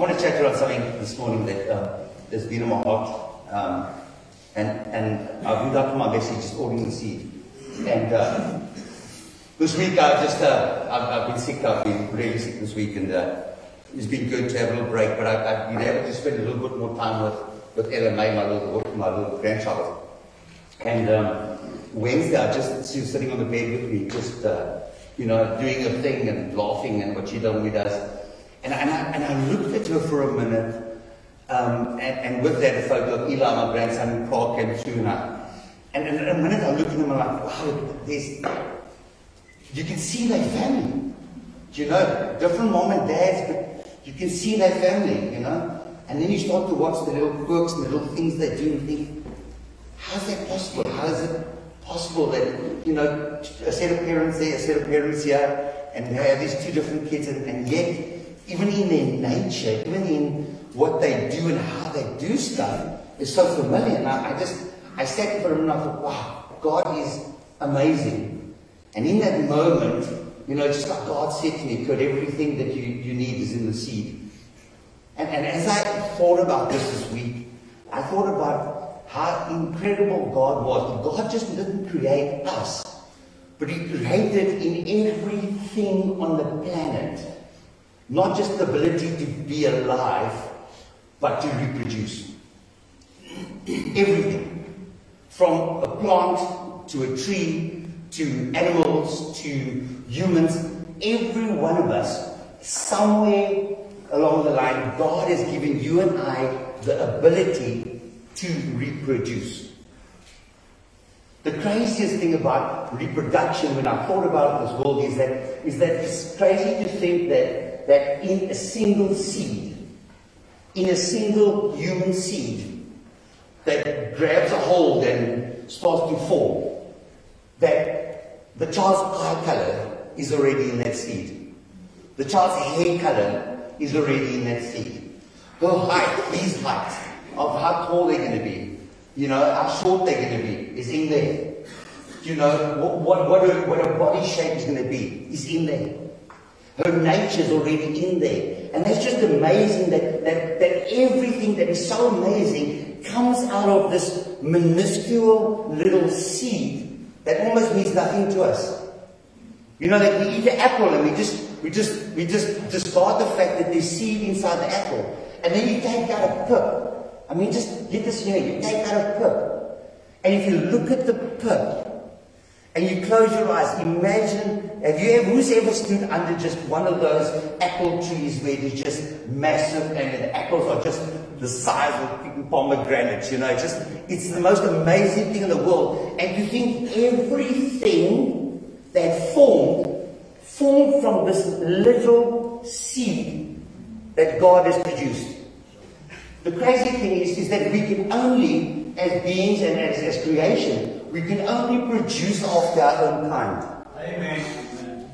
want to chat about something this morning that uh, has been in my heart. Um, and, and I've been up to my message, just ordering the seed. And uh, this week I just, uh, I've, I've, been sick, I've been really sick this week, and uh, it's been good to have a little break, but I've, I've, been able to spend a little bit more time with, with Ella May, my little, my little grandchild. And um, Wednesday, I just, she was sitting on the bed with me, just, uh, you know, doing her thing and laughing and what she normally does. And, and, I, and I looked at her for a minute, um, and, and, with that, a photo of Eli, my grandson, in came through. And, I, and, and, a minute I looked at him, I'm like, wow, there's, you can see their family. You know, different mom and dads, but you can see their family, you know. And then you start to watch the little quirks and the little things they do and think, how's that possible? How is it possible that, you know, a set of parents there, a set of parents here, and they have these two different kids, and, and yet, even in their nature, even in what they do and how they do stuff, is so familiar. And I, I just, I sat for a and I thought, wow, God is amazing. And in that moment, you know, just like God said to me, Kurt, everything that you, you need is in the seed. And, and as I thought about this this week, I thought about how incredible God was. God just didn't create us, but He created in everything on the planet not just the ability to be alive, but to reproduce. Everything. From a plant to a tree to animals to humans, every one of us, somewhere along the line, God has given you and I the ability to reproduce. The craziest thing about reproduction, when I thought about this world, is that, is that it's crazy to think that, that in a single seed, in a single human seed, that grabs a hold and starts to form, that the child's eye color is already in that seed. The child's hair color is already in that seed. Her height, his height, of how tall they're going to be, you know, how short they're going to be, is in there. You know, what, what, what, her, what her body shape is going to be is in there. Her nature's already in there. And that's just amazing that, that, that everything that is so amazing comes out of this minuscule little seed that almost means nothing to us. You know, that we eat an apple and we just, we just, we just discard the fact that there's seed inside the apple. And then you take out a pip I mean, just get this here. You take out a pip. And if you look at the pip and you close your eyes, imagine, have you ever, who's ever stood under just one of those apple trees where it is just massive and the apples are just the size of pomegranates, you know, just, it's the most amazing thing in the world. And you think everything that formed, formed from this little seed that God has produced. The crazy thing is, is that we can only, as beings and as, as creation, we can only produce after our own kind. Amen.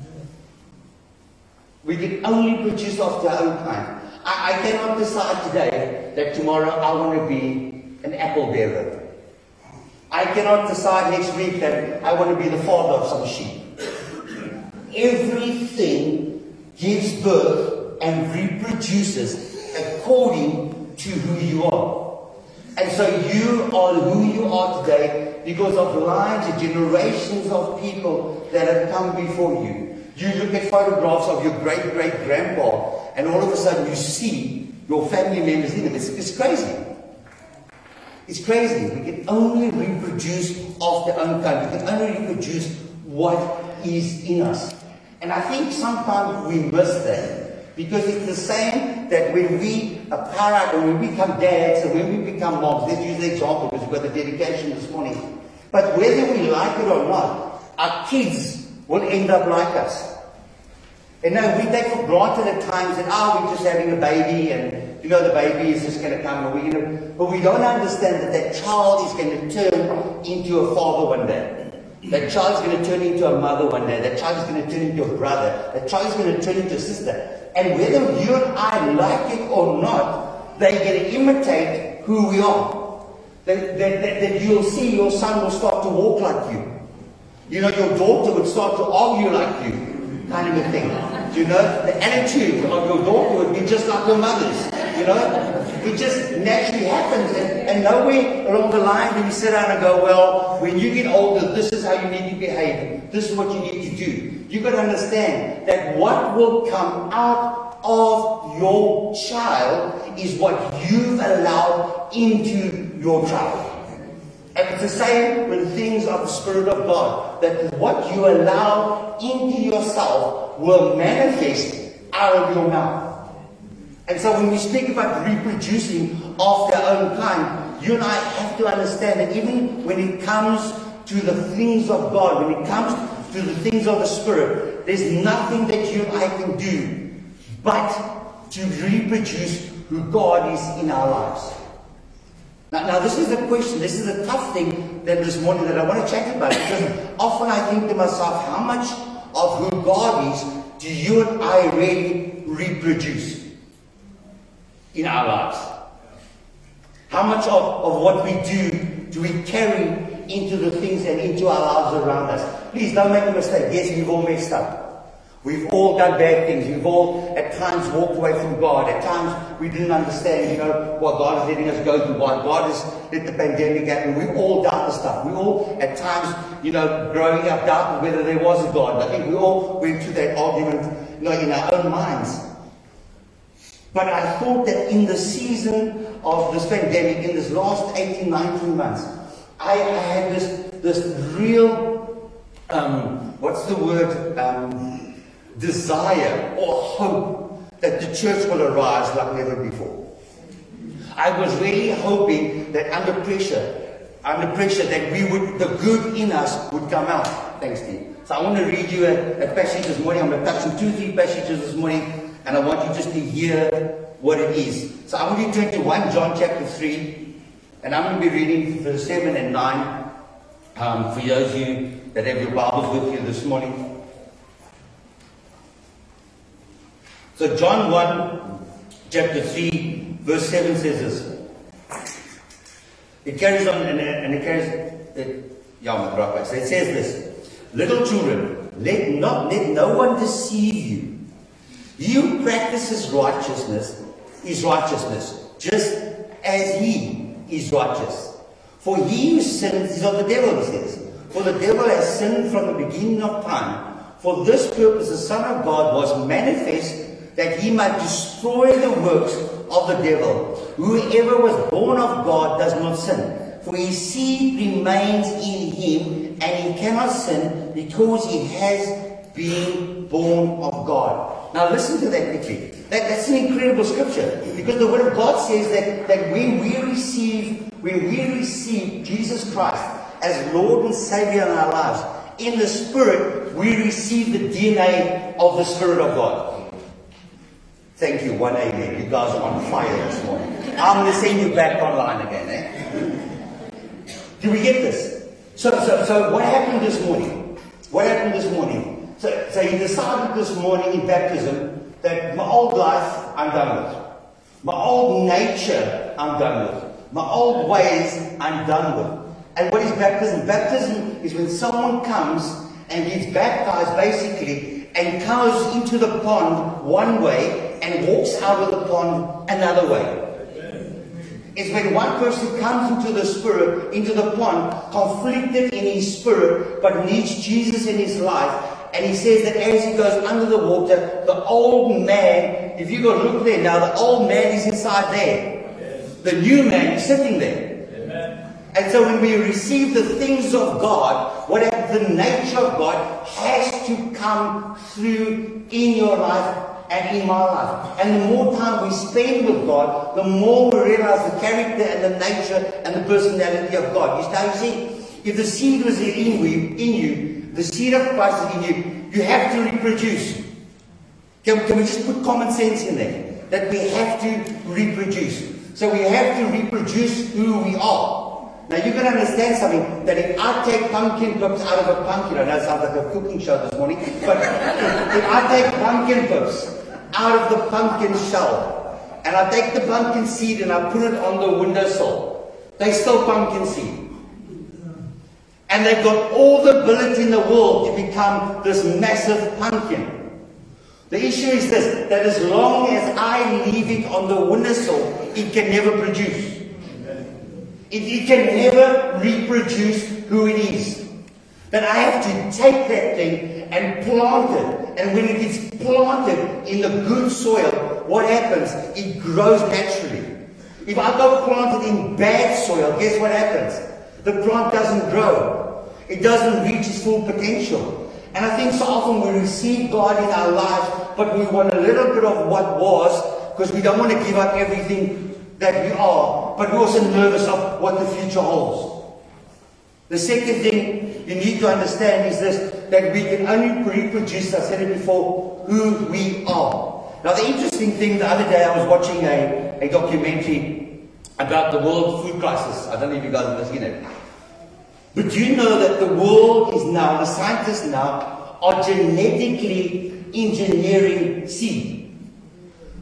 We can only produce after our own kind. I, I cannot decide today that tomorrow I want to be an apple bearer. I cannot decide next week that I want to be the father of some sheep. Everything gives birth and reproduces according to who you are. And so you are who you are today because of lines and generations of people that have come before you. You look at photographs of your great great grandpa, and all of a sudden you see your family members in them. It's, it's crazy. It's crazy. We can only reproduce of the own kind. We can only reproduce what is in us. And I think sometimes we miss that. Because it's the same that when we apply out and when we become dads and when we become moms, let's use the example because we've got the dedication this morning. But whether we like it or not, our kids will end up like us. And now we take for granted at times that, oh, we're just having a baby and, you know, the baby is just going to come and we're going to, but we don't understand that that child is going to turn into a father one day. That child is going to turn into a mother one day. That child is going to turn into a brother. That child is going to turn into a sister. And whether you and I like it or not, they're going to imitate who we are. That, that, that, you'll see your son will start to walk like you. You know, your daughter would start to argue like you, kind of a thing. You know, the attitude of your daughter would be just like your mother's. You know, it just naturally happens. And, and nowhere along the line do we sit down and go, well, when you get older, this is how you need to behave. This is what you need to do. You've got to understand that what will come out of your child is what you've allowed into your child. And it's the same with things of the Spirit of God. That what you allow into yourself will manifest out of your mouth. And so when we speak about reproducing of their own kind, you and I have to understand that even when it comes to the things of God, when it comes to the things of the Spirit, there's nothing that you and I can do but to reproduce who God is in our lives. Now, now, this is the question, this is a tough thing that this morning that I want to chat about because often I think to myself, how much of who God is do you and I really reproduce in our lives? How much of, of what we do do we carry into the things and into our lives around us? Please don't make a mistake. Yes, we've all messed up. We've all done bad things. We've all at times walked away from God. At times we didn't understand, you know, what God is letting us go through, why God has let the pandemic happen. We all doubted stuff. We all at times, you know, growing up doubted whether there was a God. I think we all went through that argument, you know, in our own minds. But I thought that in the season of this pandemic, in this last 18, 19 months, I, I had this this real um, what's the word? Um, desire or hope that the church will arise like never before. I was really hoping that under pressure, under pressure, that we would, the good in us would come out. Thanks, Steve. So I want to read you a, a passage this morning. I'm going to touch on two, three passages this morning, and I want you just to hear what it is. So I want you to turn to 1 John chapter 3, and I'm going to be reading verse 7 and 9 um, for those of you that have your Bibles with you this morning. So John 1, chapter 3, verse 7 says this. It carries on and, and it carries it, yeah, it says this. Little children, let not let no one deceive you. He who practices righteousness is righteousness, just as he is righteous. For he who sins is of the devil, he says. For the devil has sinned from the beginning of time. For this purpose the Son of God was manifest that he might destroy the works of the devil. Whoever was born of God does not sin, for his seed remains in him, and he cannot sin because he has been born of God. Now listen to that quickly. That, that's an incredible scripture because the word of God says that, that when we receive when we receive Jesus Christ as Lord and Savior in our lives, in the Spirit, we receive the DNA of the Spirit of God. Thank you, one amen. You guys are on fire this morning. I'm going to send you back online again, eh? Do we get this? So, so, so what happened this morning? What happened this morning? So, so he decided this morning in baptism that my old life I'm done with. My old nature I'm done with. My old ways I'm done with. And what is baptism? Baptism is when someone comes and gets baptized basically and goes into the pond one way and walks out of the pond another way. It's when one person comes into the spirit, into the pond, conflicted in his spirit, but needs Jesus in his life. And he says that as he goes under the water, the old man, if you go look there now, the old man is inside there. The new man is sitting there. And so when we receive the things of God, whatever the nature of God has to come through in your life and in my life. And the more time we spend with God, the more we realize the character and the nature and the personality of God. You start see, if the seed was in you, in you, the seed of Christ is in you, you have to reproduce. Can, can we just put common sense in there? That we have to reproduce. So we have to reproduce who we are. Now you can understand something that if I take pumpkin pips out of a pumpkin, I know it sounds like a cooking show this morning, but if I take pumpkin pips out of the pumpkin shell. And I take the pumpkin seed and I put it on the windowsill. They still pumpkin seed. And they've got all the ability in the world to become this massive pumpkin. The issue is this, that as long as I leave it on the windowsill, it can never produce. It, it can never reproduce who it is. That I have to take that thing and plant it. And when it is planted in the good soil, what happens? It grows naturally. If I go plant it in bad soil, guess what happens? The plant doesn't grow. It doesn't reach its full potential. And I think so often we receive God in our lives, but we want a little bit of what was, because we don't want to give up everything that we are, but we're also nervous of what the future holds. The second thing you need to understand is this, that we can only reproduce, I said it before, who we are. Now the interesting thing, the other day I was watching a, a documentary about the world food crisis. I don't know if you guys have seen it. But do you know that the world is now, the scientists now, are genetically engineering seed.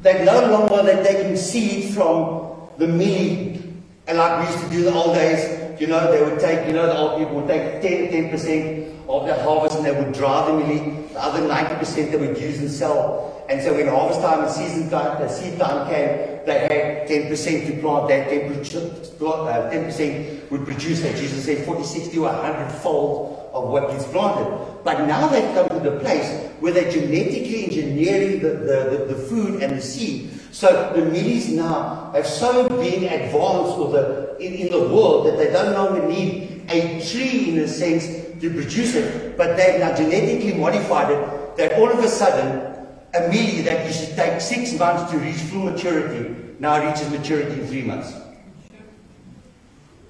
They're no longer that taking seed from the mealie, and like we used to do in the old days, you know, they would take, you know, the old people would take 10, 10% of the harvest and they would dry the mealie, the other 90% they would use and sell. And so when harvest time and season time, the seed time came, they had 10% to plant that, 10%, uh, 10% would produce that. Jesus said 40, 60 or 100 fold of what gets planted. But now they've come to the place where they're genetically engineering the, the, the, the food and the seed. So the mealies now have so been advanced or the, in, in the world that they don't longer need a tree in a sense to produce it, but they've now genetically modified it that all of a sudden a mealie that used to take six months to reach full maturity now reaches maturity in three months.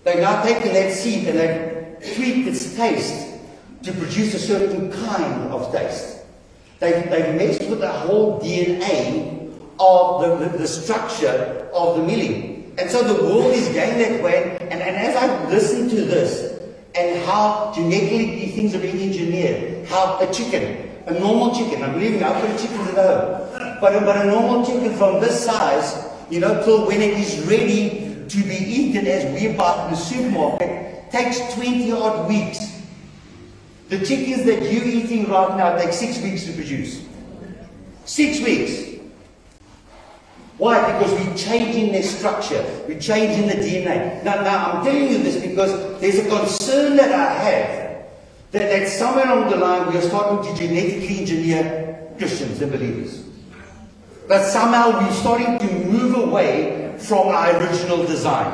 They've now taken that seed and they've tweaked its taste to produce a certain kind of taste. They've, they've messed with the whole DNA of the, the, the structure of the milling. And so the world is going that way. And, and as I listen to this, and how genetically things are being engineered, how a chicken, a normal chicken, I believe me, I've got chickens at home, but a, but a normal chicken from this size, you know, till when it is ready to be eaten as we buy in the supermarket, takes 20 odd weeks the chickens that you're eating right now take six weeks to produce. Six weeks. Why? Because we're changing their structure. We're changing the DNA. Now, now I'm telling you this because there's a concern that I have that, that somewhere along the line we are starting to genetically engineer Christians and believers. That somehow we're starting to move away from our original design.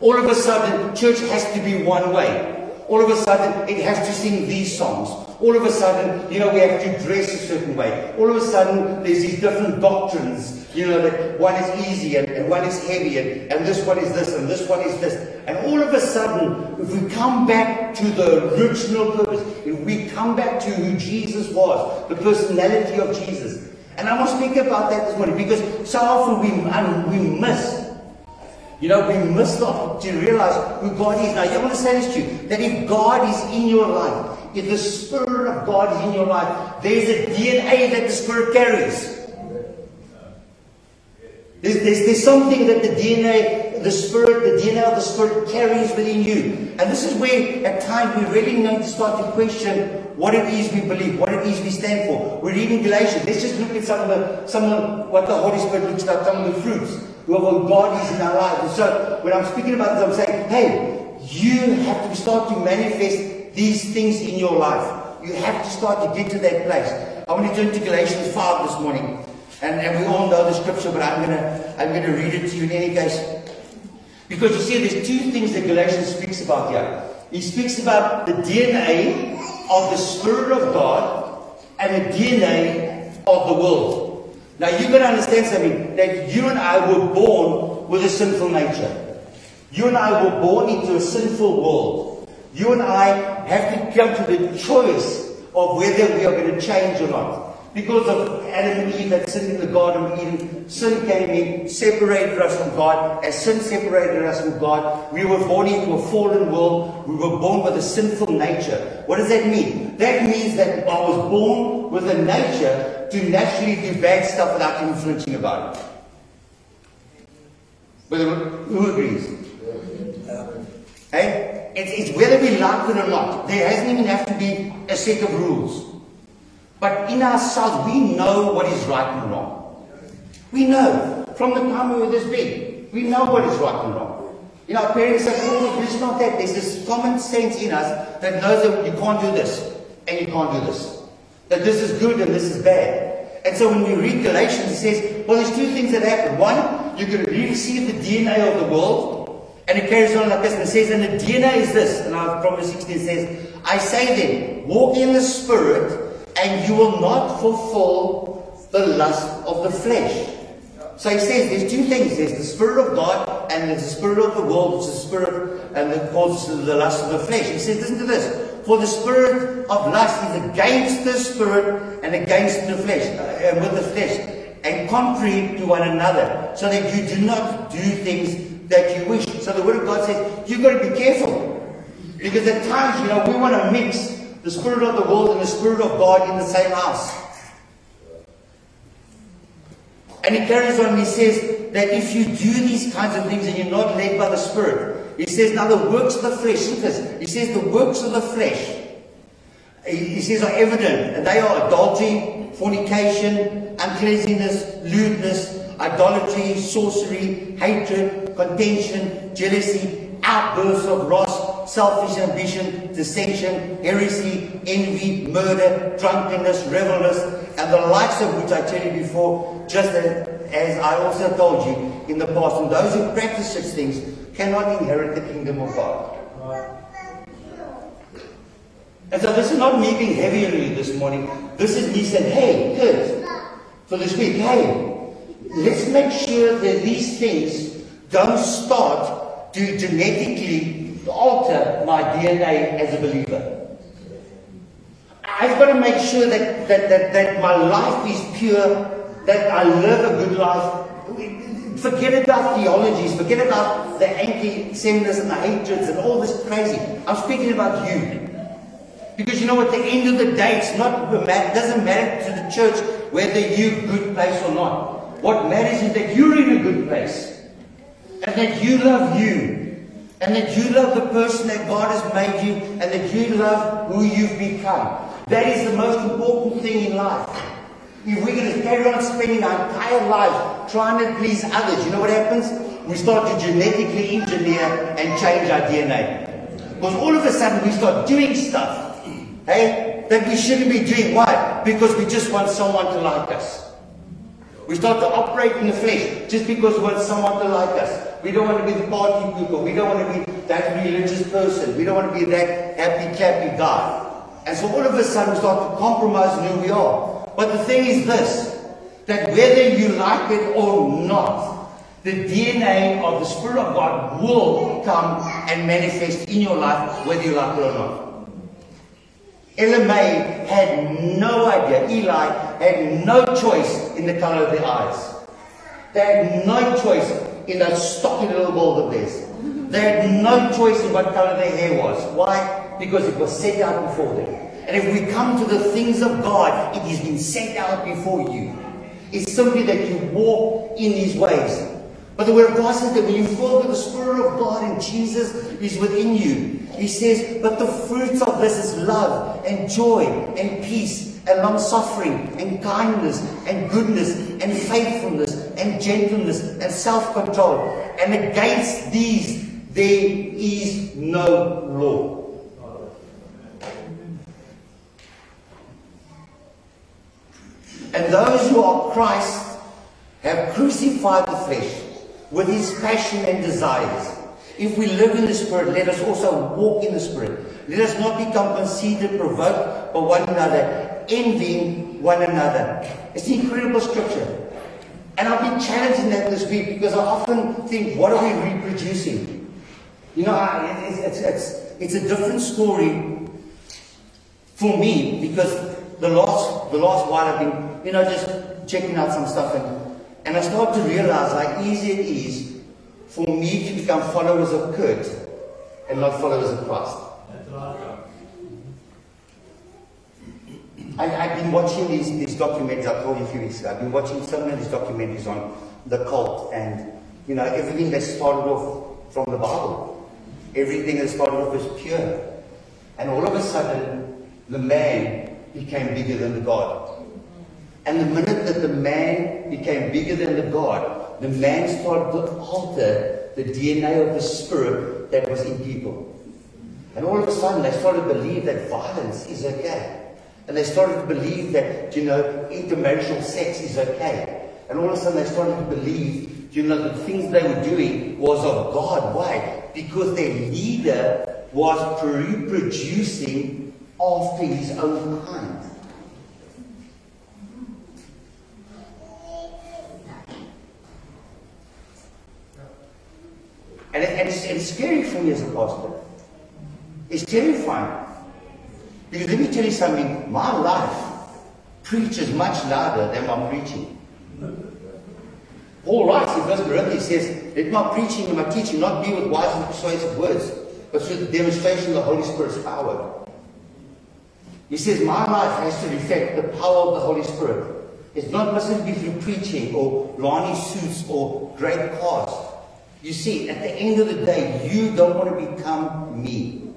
All of a sudden, church has to be one way. All of a sudden, it has to sing these songs. All of a sudden, you know, we have to dress a certain way. All of a sudden, there's these different doctrines. You know, that one is easy and, and one is heavy and, and this one is this and this one is this. And all of a sudden, if we come back to the original purpose, if we come back to who Jesus was, the personality of Jesus, and I want to speak about that this morning because so often we, um, we miss you know, we must not to realize who God is. Now, I want to say this to you that if God is in your life, if the Spirit of God is in your life, there's a DNA that the Spirit carries. There's, there's, there's something that the DNA, the Spirit, the DNA of the Spirit carries within you. And this is where, at times, we really need to start to question what it is we believe, what it is we stand for. We're reading Galatians. Let's just look at some of the, some of what the Holy Spirit looks like, some of the fruits of God is in our lives. And so, when I'm speaking about this, I'm saying, hey, you have to start to manifest these things in your life. You have to start to get to that place. I want to turn to Galatians 5 this morning. And, and we all know the scripture, but I'm gonna I'm gonna read it to you in any case. Because you see, there's two things that Galatians speaks about here. He speaks about the DNA of the Spirit of God and the DNA of the world. Now you've got to understand something that you and I were born with a sinful nature. You and I were born into a sinful world. You and I have to come to the choice of whether we are going to change or not. Because of Adam and Eve that sinned in the Garden of Eden, sin came in, separated us from God. As sin separated us from God, we were born into a fallen world. We were born with a sinful nature. What does that mean? That means that I was born with a nature to naturally do bad stuff without influencing about it. But who agrees? Hey? It's, it's whether we like it or not. There hasn't even have to be a set of rules. But in ourselves, we know what is right and wrong. We know. From the time we were this big, we know what is right and wrong. You know, parents say, oh, it's not that. There's this common sense in us that knows that you can't do this and you can't do this. That this is good and this is bad. And so when we read Galatians, it says, well, there's two things that happen. One, you can receive the DNA of the world, and it carries on like this, and it says, and the DNA is this. And our Proverbs 16 says, I say then, walk in the Spirit, and you will not fulfill the lust of the flesh. So he says there's two things. There's the Spirit of God and there's the Spirit of the world, which is the Spirit and the causes of the lust of the flesh. He says, listen to this. For the Spirit of lust is against the Spirit and against the flesh, and with the flesh, and contrary to one another, so that you do not do things that you wish. So the Word of God says, you've got to be careful. Because at times, you know, we want to mix the Spirit of the world and the Spirit of God in the same house. And he carries on and he says that if you do these kinds of things and you're not led by the Spirit, he says, now the works of the flesh, Look, he says the works of the flesh, he says are evident, and they are adultery, fornication, uncleanness, lewdness, idolatry, sorcery, hatred, contention, jealousy, outbursts of wrath, selfish ambition, dissension, heresy, envy, murder, drunkenness, revelries, and the likes of which I tell you before, just as, as I also told you in the past. And those who practice such things cannot inherit the kingdom of God. And so this is not me being heavy on you this morning. This is me saying, hey, kids, for this week, hey, let's make sure that these things don't start to genetically alter my DNA as a believer. I've got to make sure that, that, that, that my life is pure, that I live a good life. Forget about theologies, forget about the anti-Semitism, and the hatreds, and all this crazy. I'm speaking about you. Because you know, at the end of the day, it's not it doesn't matter to the church whether you're in a good place or not. What matters is that you're in a good place. And that you love you. And that you love the person that God has made you. And that you love who you've become. That is the most important thing in life. If we're going to carry on spending our entire life trying to please others, you know what happens? We start to genetically engineer and change our DNA. Because all of a sudden we start doing stuff, hey, that we shouldn't be doing. Why? Because we just want someone to like us. We start to operate in the flesh just because we want someone to like us. We don't want to be the party people. We don't want to be that religious person. We don't want to be that happy, clappy guy. And so all of a sudden we start to compromise in who we are. But the thing is this, that whether you like it or not, the DNA of the Spirit of God will come and manifest in your life, whether you like it or not. Ella May had no idea. Eli had no choice in the color of their eyes. They had no choice in those stocky little boulder bears. They had no choice in what color their hair was. Why? Because it was set out before them. And if we come to the things of God, it has been set out before you. It's simply that you walk in His ways. But the word of God says that when you fall with the Spirit of God and Jesus is within you, He says, but the fruits of this is love and joy and peace and long suffering and kindness and goodness and faithfulness and gentleness and self control. And against these there is no law. And those who are Christ have crucified the flesh with his passion and desires. If we live in the Spirit, let us also walk in the Spirit. Let us not become conceited, provoked by one another, envying one another. It's the incredible scripture. And I've been challenging that this week because I often think, what are we reproducing? You know, it's, it's, it's, it's a different story for me because the last, the last while I've been, you know, just checking out some stuff and and I start to realize how easy it is for me to become followers of Kurt and not followers of Christ. I, have been watching these, these documentaries, I told you a few weeks ago, I've been watching so many of these documentaries on the cult and, you know, everything that started off from the Bible. Everything that started off was pure. And all of a sudden, the man became bigger than the God. And the minute that the man became bigger than the God, the man started to alter the DNA of the spirit that was in people. And all of a sudden, they started to believe that violence is okay. And they started to believe that, you know, intermarital sex is okay. And all of a sudden, they started to believe, you know, the things they were doing was of God. Why? Because their leader was reproducing after his own kind. And, it, and it's, it's scary for me as a pastor. It's terrifying. Because let me tell you something, my life preaches much louder than my preaching. Paul writes in 1 Corinthians, says, Let my preaching and my teaching not be with wise and persuasive words, but through the demonstration of the Holy Spirit's power. He says, My life has to reflect the power of the Holy Spirit. It's not mustn't be through preaching or Lani suits or great cars. You see, at the end of the day, you don't want to become me.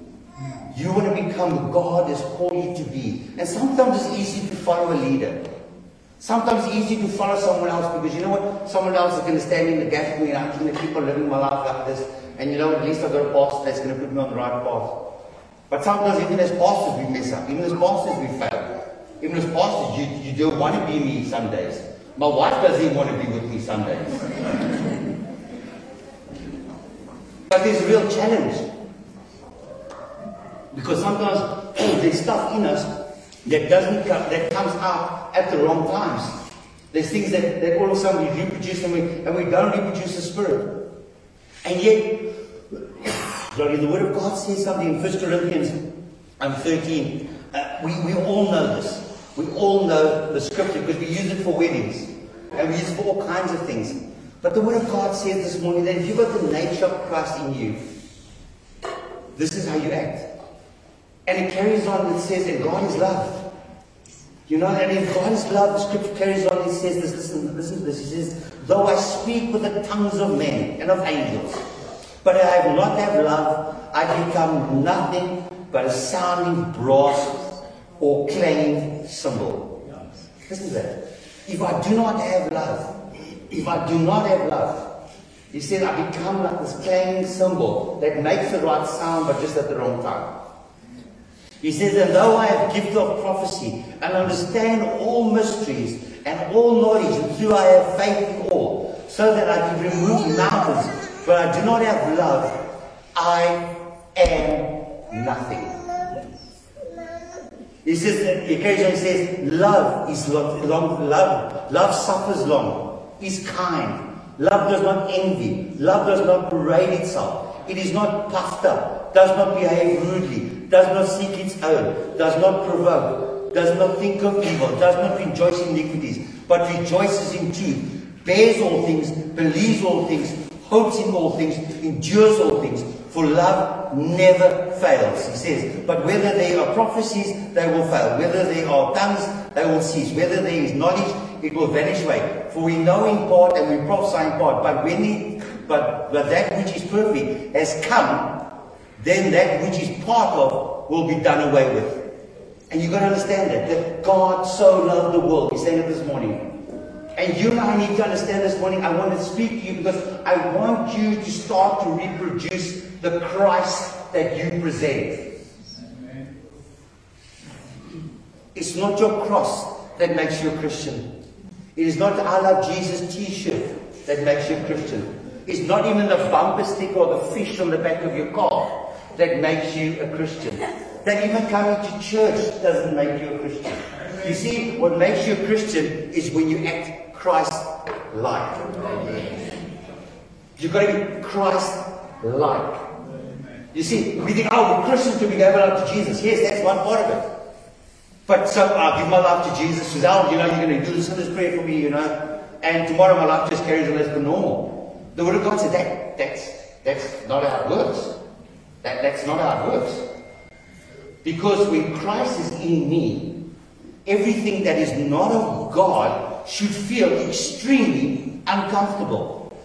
You want to become God has called you to be. And sometimes it's easy to follow a leader. Sometimes it's easy to follow someone else because you know what? Someone else is going to stand in the gap for me and I'm going to keep on living my life like this. And you know, at least I've got a pastor that's going to put me on the right path. But sometimes even as pastors we mess up. Even as pastors we fail. Even as pastors, you, you don't want to be me some days. My wife doesn't want to be with me some days. but there's a real challenge. Because sometimes there's stuff in us that doesn't come, that comes out at the wrong times. There's things that, that all of a sudden we reproduce and we, and we don't reproduce the Spirit. And yet, sorry, the Word of God says something in 1 Corinthians um, 13. Uh, we, we all know this. We all know the Scripture because we use it for weddings. And we use it for all kinds of things. But the Word of God says this morning that if you've got the nature of Christ in you, this is how you act. And it carries on, it says that God is love. You know, and if God is love, the scripture carries on, it says this, listen, listen to this. It says, Though I speak with the tongues of men and of angels, but I have not have love, I become nothing but a sounding brass or clanging cymbal. Listen to that. If I do not have love, if I do not have love, he said, I become like this clanging cymbal that makes the right sound but just at the wrong time. He says, And though I have gift of prophecy and understand all mysteries and all knowledge, and through I have faith in all, so that I can remove mountains, but I do not have love, I am nothing. He says, occasionally says, love is long, long, love, love suffers long, is kind. Love does not envy. Love does not parade itself. It is not puffed up, does not behave rudely, does not seek its own, does not provoke, does not think of evil, does not rejoice in iniquities, but rejoices in truth, bears all things, believes all things, hopes in all things, endures all things. For love never fails, he says. But whether they are prophecies, they will fail. Whether they are tongues, they will cease. Whether there is knowledge, it will vanish away. For we know in part and we prophesy in part. But when it, but, but that which is perfect has come, then that which is part of will be done away with. And you've got to understand that, that God so loved the world. He's saying it this morning. And you and I need to understand this morning. I want to speak to you because I want you to start to reproduce the Christ that you present. It's not your cross that makes you a Christian. It is not I love Jesus t-shirt that makes you a Christian. It's not even the bumper sticker or the fish on the back of your car that makes you a Christian. That even coming to church doesn't make you a Christian. You see, what makes you a Christian is when you act Christ-like. You've got to be Christ-like. You see, we think, oh, we're Christians to be given up to Jesus. Yes, that's one part of it. But so I'll give my life to Jesus. Says, oh, you know, you're going to do this sinner's prayer for me, you know. And tomorrow my life just carries on as per normal. The Word of God said that that's that's not how it works. That, that's not how it works. Because when Christ is in me, everything that is not of God should feel extremely uncomfortable.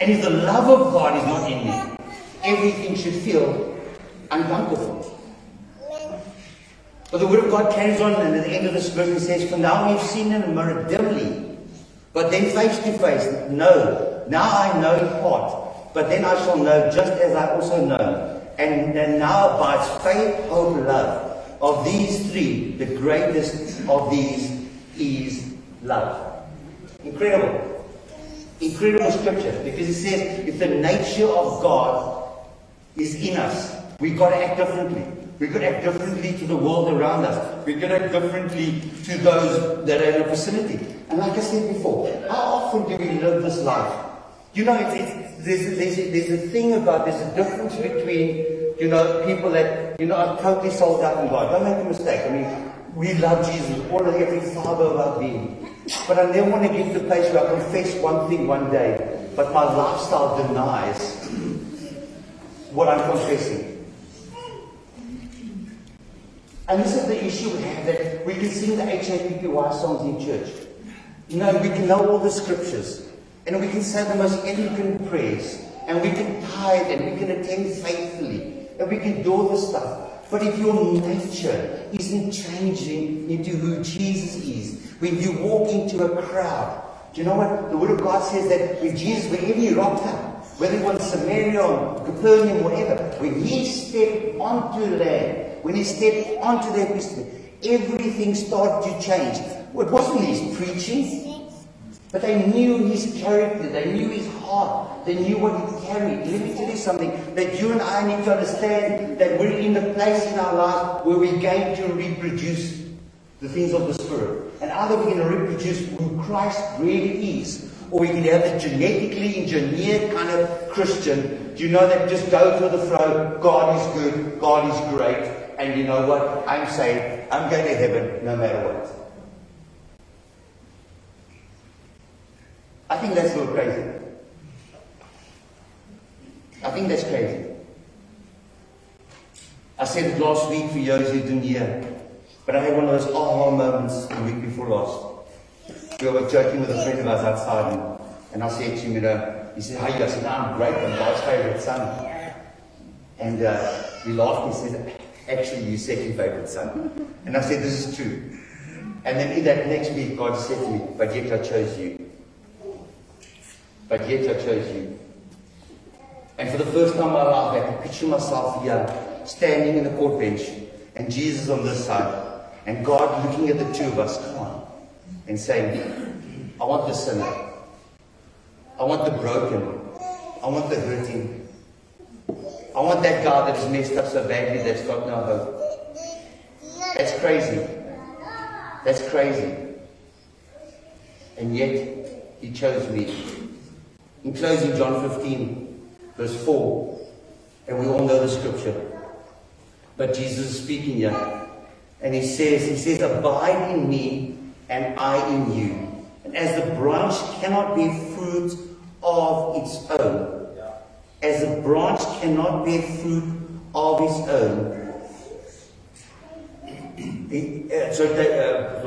And if the love of God is not in me, everything should feel uncomfortable. But the Word of God carries on, and at the end of this verse it says, For now we've seen in a mirror dimly, but then face to face. No, now I know part, but then I shall know just as I also know. And, and now abides faith, hope, love. Of these three, the greatest of these is love. Incredible. Incredible scripture because it says if the nature of God is in us, we've got to act differently. We've got to act differently to the world around us. We've got to act differently to those that are in our vicinity. And like I said before, how often do we live this life? You know, it's, it's, there's, there's, a, there's a thing about, there's a difference between, you know, people that, you know, are totally sold out in God. Don't make a mistake. I mean, we love Jesus, all of every fiber of our being. But I never want to get to the place where I confess one thing one day, but my lifestyle denies what I'm confessing. And this is the issue we have that we can sing the HAPPY songs in church. You know, we can know all the scriptures, and we can say the most eloquent prayers, and we can tithe, and we can attend faithfully, and we can do all this stuff. But if your nature isn't changing into who Jesus is, when you walk into a crowd, do you know what? The Word of God says that when Jesus, wherever he rocked up, whether it was Samaria or Capernaum, whatever, when he stepped onto land, when he stepped onto their epistle, everything started to change. It wasn't his preaching, but they knew his character, they knew his heart, they knew what he carried. Let me tell you something that you and I need to understand that we're in the place in our life where we're going to reproduce the things of the Spirit. And either we're going to reproduce who Christ really is, or we can have the genetically engineered kind of Christian. Do you know that just goes with the flow? God is good, God is great, and you know what? I'm saying I'm going to heaven no matter what. I think that's little crazy. I think that's crazy. I said it last week for those who didn't but I had one of those aha moments the week before last. We were joking with a friend of ours outside, and, and I said to him, you know, he said, How you? I said, no, I'm great. I'm God's favorite son. And uh, he laughed. He said, actually you second favorite son. And I said, this is true. And then in that next week, God said to me, but yet I chose you. But yet I chose you. And for the first time in my life, I can picture myself here, standing in the court bench, and Jesus on this side, and God looking at the two of us, come on, and saying, I want the sinner. I want the broken. I want the hurting. I want that guy that's messed up so badly that's got no hope. That's crazy. That's crazy. And yet, he chose me. In closing, John 15, verse 4, and we all know the scripture. But Jesus is speaking here. And he says, he says, abide in me and I in you. And as the branch cannot bear fruit of its own as a branch cannot bear fruit of its own. Uh, so that, uh,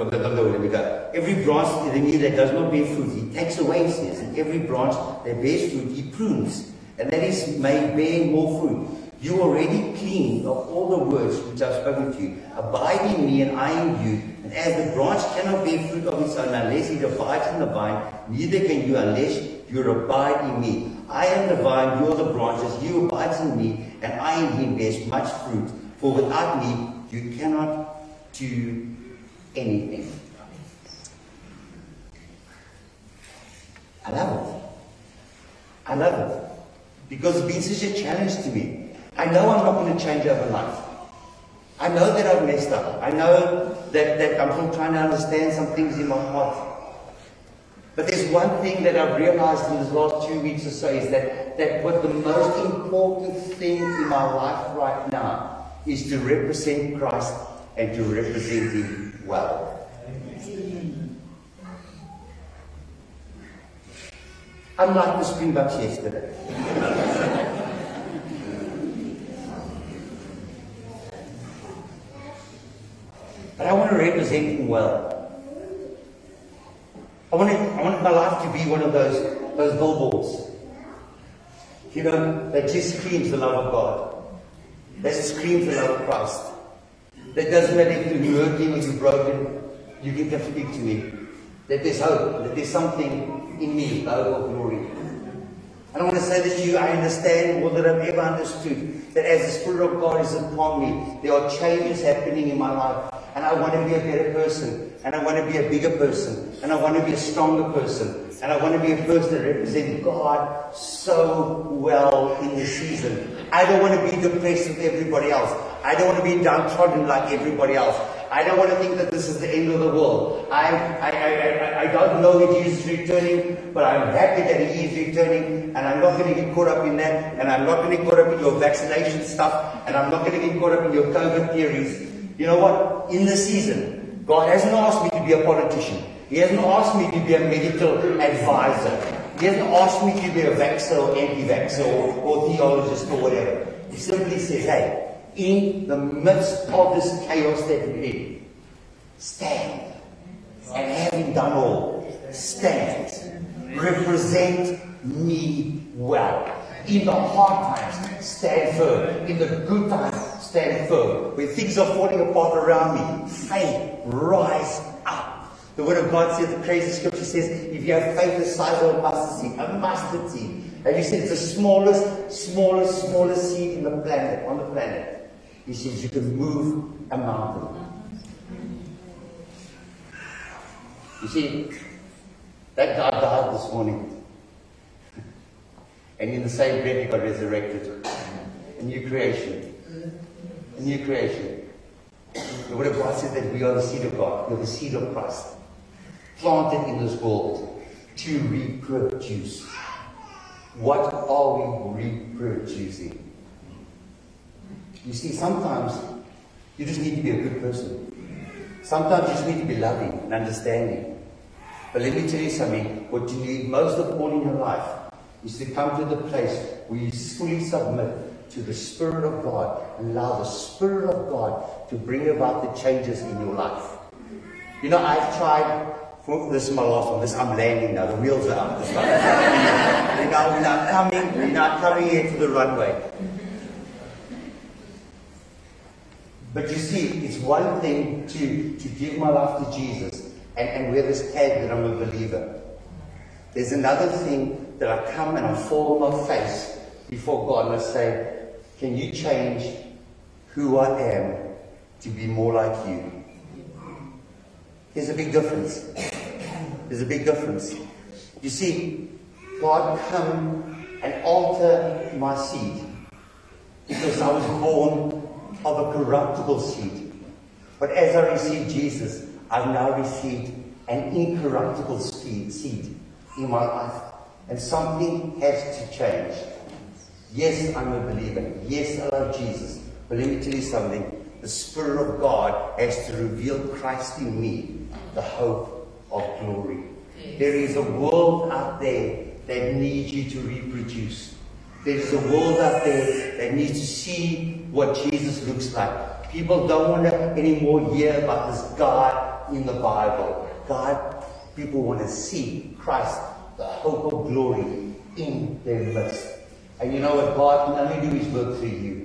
every branch in me that does not bear fruit, he takes away, says, and every branch that bears fruit, he prunes, and that is may bear more fruit. You are already clean of all the words which I've spoken to you. Abide in me and I in you. And as the branch cannot bear fruit of its own unless it abides in the vine, neither can you unless you abide in me. I am the vine, you are the branches, you abide in me, and I in him bears much fruit. For without me, you cannot do anything. I love it. I love it. Because it's been such a challenge to me. I know I'm not going to change overnight. I know that I've messed up. I know that, that I'm still trying to understand some things in my heart. But there's one thing that I've realized in these last two weeks or so is that, that what the most important thing in my life right now is to represent Christ and to represent Him well. Unlike the Springboks yesterday. but I want to represent Him well. I want, I want my life to be one of those, those billboards. You know, that just screams the love of God. that screams the love of Christ. That doesn't matter if you're hurting or you're broken, you can come speak to me. That there's hope, that there's something in me, the hope of glory. And I want to say this to you, I understand more than I've ever understood that as the Spirit of God is upon me, there are changes happening in my life. And I want to be a better person. And I want to be a bigger person. And I want to be a stronger person. And I want to be a person that represents God so well in this season. I don't want to be depressed with everybody else. I don't want to be downtrodden like everybody else. I don't want to think that this is the end of the world. I, I, I, I, don't know if Jesus is returning, but I'm happy that he is returning, and I'm not going to get caught up in that, and I'm not going to get caught up in your vaccination stuff, and I'm not going to get caught up in your COVID theories. You know what? In this season, God hasn't asked me to be a politician. He hasn't asked me to be a medical advisor. He hasn't asked me to be a vaxxer or anti-vaxxer or, or theologist or whatever. He simply says, hey, in the midst of this chaos that we're in. Stand. And having done all, stand. Represent me well. In the hard times, stand firm. In the good times, stand firm. When things are falling apart around me, faith, rise. The word of God says, the crazy scripture says, if you have faith the size of a mustard seed, a mustard seed, and you said it's the smallest, smallest, smallest seed in the planet, on the planet. He says you can move a mountain. You see, that guy died this morning. And in the same breath he got resurrected. A new creation. A new creation. The word of God says that we are the seed of God. We are the seed of Christ. Planted in this world to reproduce. What are we reproducing? You see, sometimes you just need to be a good person. Sometimes you just need to be loving and understanding. But let me tell you something. What you need most of all in your life is to come to the place where you fully submit to the Spirit of God and allow the Spirit of God to bring about the changes in your life. You know, I've tried, this is my last one, this I'm landing now, the wheels are up. This you know, we're not coming, we're not coming into the runway. But you see, it's one thing to, to give my life to Jesus and, and wear this tag that I'm a believer. There's another thing that I come and I fall on my face before God and I say, Can you change who I am to be more like you? There's a big difference. There's a big difference. You see, God come and alter my seed because I was born of a corruptible seed. But as I received Jesus, I've now received an incorruptible seed, in my life. And something has to change. Yes, I'm a believer. Yes, I love Jesus. But let me tell you something. The Spirit of God has to reveal Christ in me, the hope of glory. There is a world out there that needs you to reproduce. There's a world out there that needs to see what Jesus looks like. People don't want to anymore hear about this God in the Bible. God, people want to see Christ, the hope of glory in their midst. And you know what? God can only do his work through you.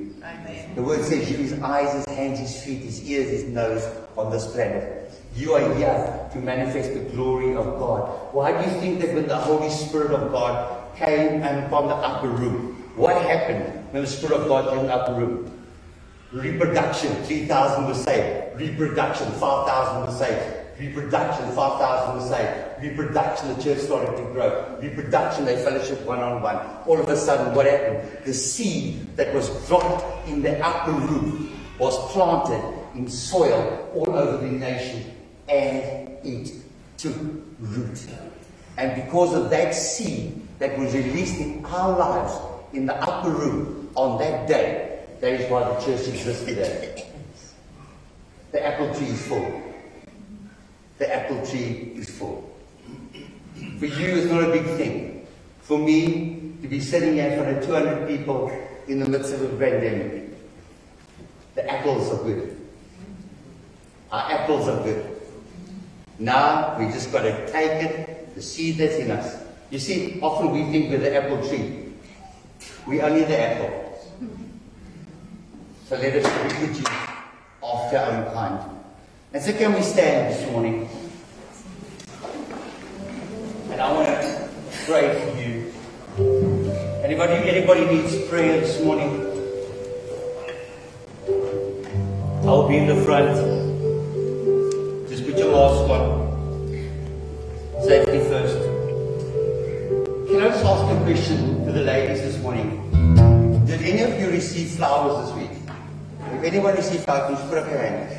The word says you, his eyes, his hands, his feet, his ears, his nose on this planet. You are here to manifest the glory of God. Why do you think that when the Holy Spirit of God came and from the upper room. What happened when the Spirit of God came in the upper room? Reproduction, 3,000 were saved. Reproduction, 5,000 were saved. Reproduction, 5,000 were saved. Reproduction, the church started to grow. Reproduction, they fellowship one on one. All of a sudden, what happened? The seed that was dropped in the upper room was planted in soil all over the nation and it took root. And because of that seed, that was released in our lives in the upper room on that day. That is why the church exists today. The apple tree is full. The apple tree is full. For you, it's not a big thing. For me, to be sitting here in front of 200 people in the midst of a pandemic, the apples are good. Our apples are good. Now, we just got to take it, the seed that's in us, you see, often we think we're the apple tree. We only the apple. So let us reproduce after our own kind. And so can we stand this morning? And I want to pray for you. Anybody, anybody needs prayer this morning? I'll be in the front. Just put your mask on. Safety first. Can I just ask a question to the ladies this morning? Did any of you receive flowers this week? If anyone received flowers, put up your hand.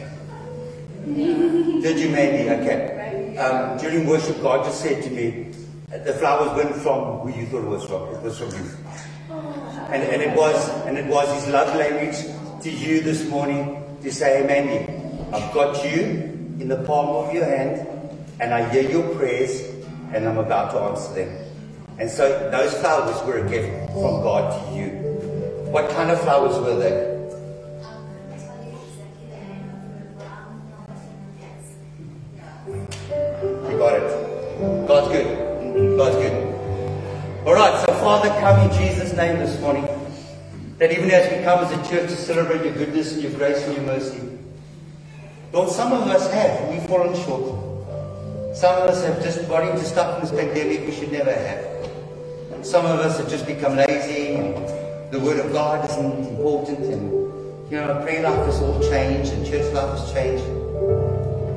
Did you maybe? Okay. Um, during worship, God just said to me, the flowers weren't from who you thought it was from. It was from you. And, and it was and it was his love language to you this morning to say, Mandy, I've got you in the palm of your hand, and I hear your prayers, and I'm about to answer them. And so those flowers were a gift from God to you. What kind of flowers were they? That even as we come as a church to celebrate your goodness and your grace and your mercy, Lord, some of us have. We've fallen short. Some of us have just got into stuff in this pandemic we should never have. Some of us have just become lazy the Word of God isn't important and, you know, prayer life has all changed and church life has changed.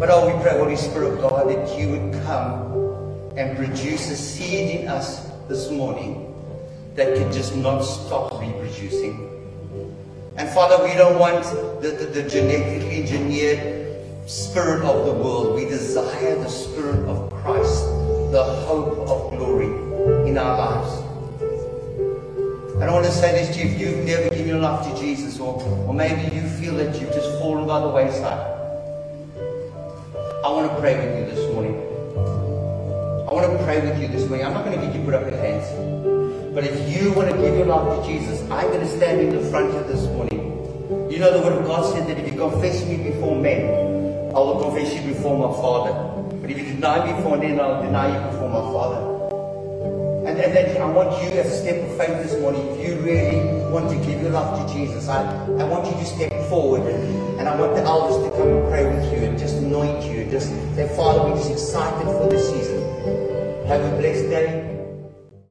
But oh, we pray, Holy Spirit of God, that you would come and produce a seed in us this morning that can just not stop reproducing. And Father, we don't want the, the, the genetically engineered spirit of the world. We desire the spirit of Christ, the hope of glory in our lives. I want to say this to you, if you've never given your life to Jesus, or, or maybe you feel that you've just fallen by the wayside, I want to pray with you this morning. I want to pray with you this morning. I'm not going to get you put up your hands. But if you want to give your life to Jesus, I'm going to stand in the front of this morning. You know the word of God said that if you confess me before men, I will confess you before my Father. But if you deny me before men, I'll deny you before my Father. And, and then I want you as a step of faith this morning, if you really want to give your life to Jesus, I, I want you to step forward and, I want the elders to come and pray with you and just anoint you just say, Father, we're just excited for this season. Have a blessed day.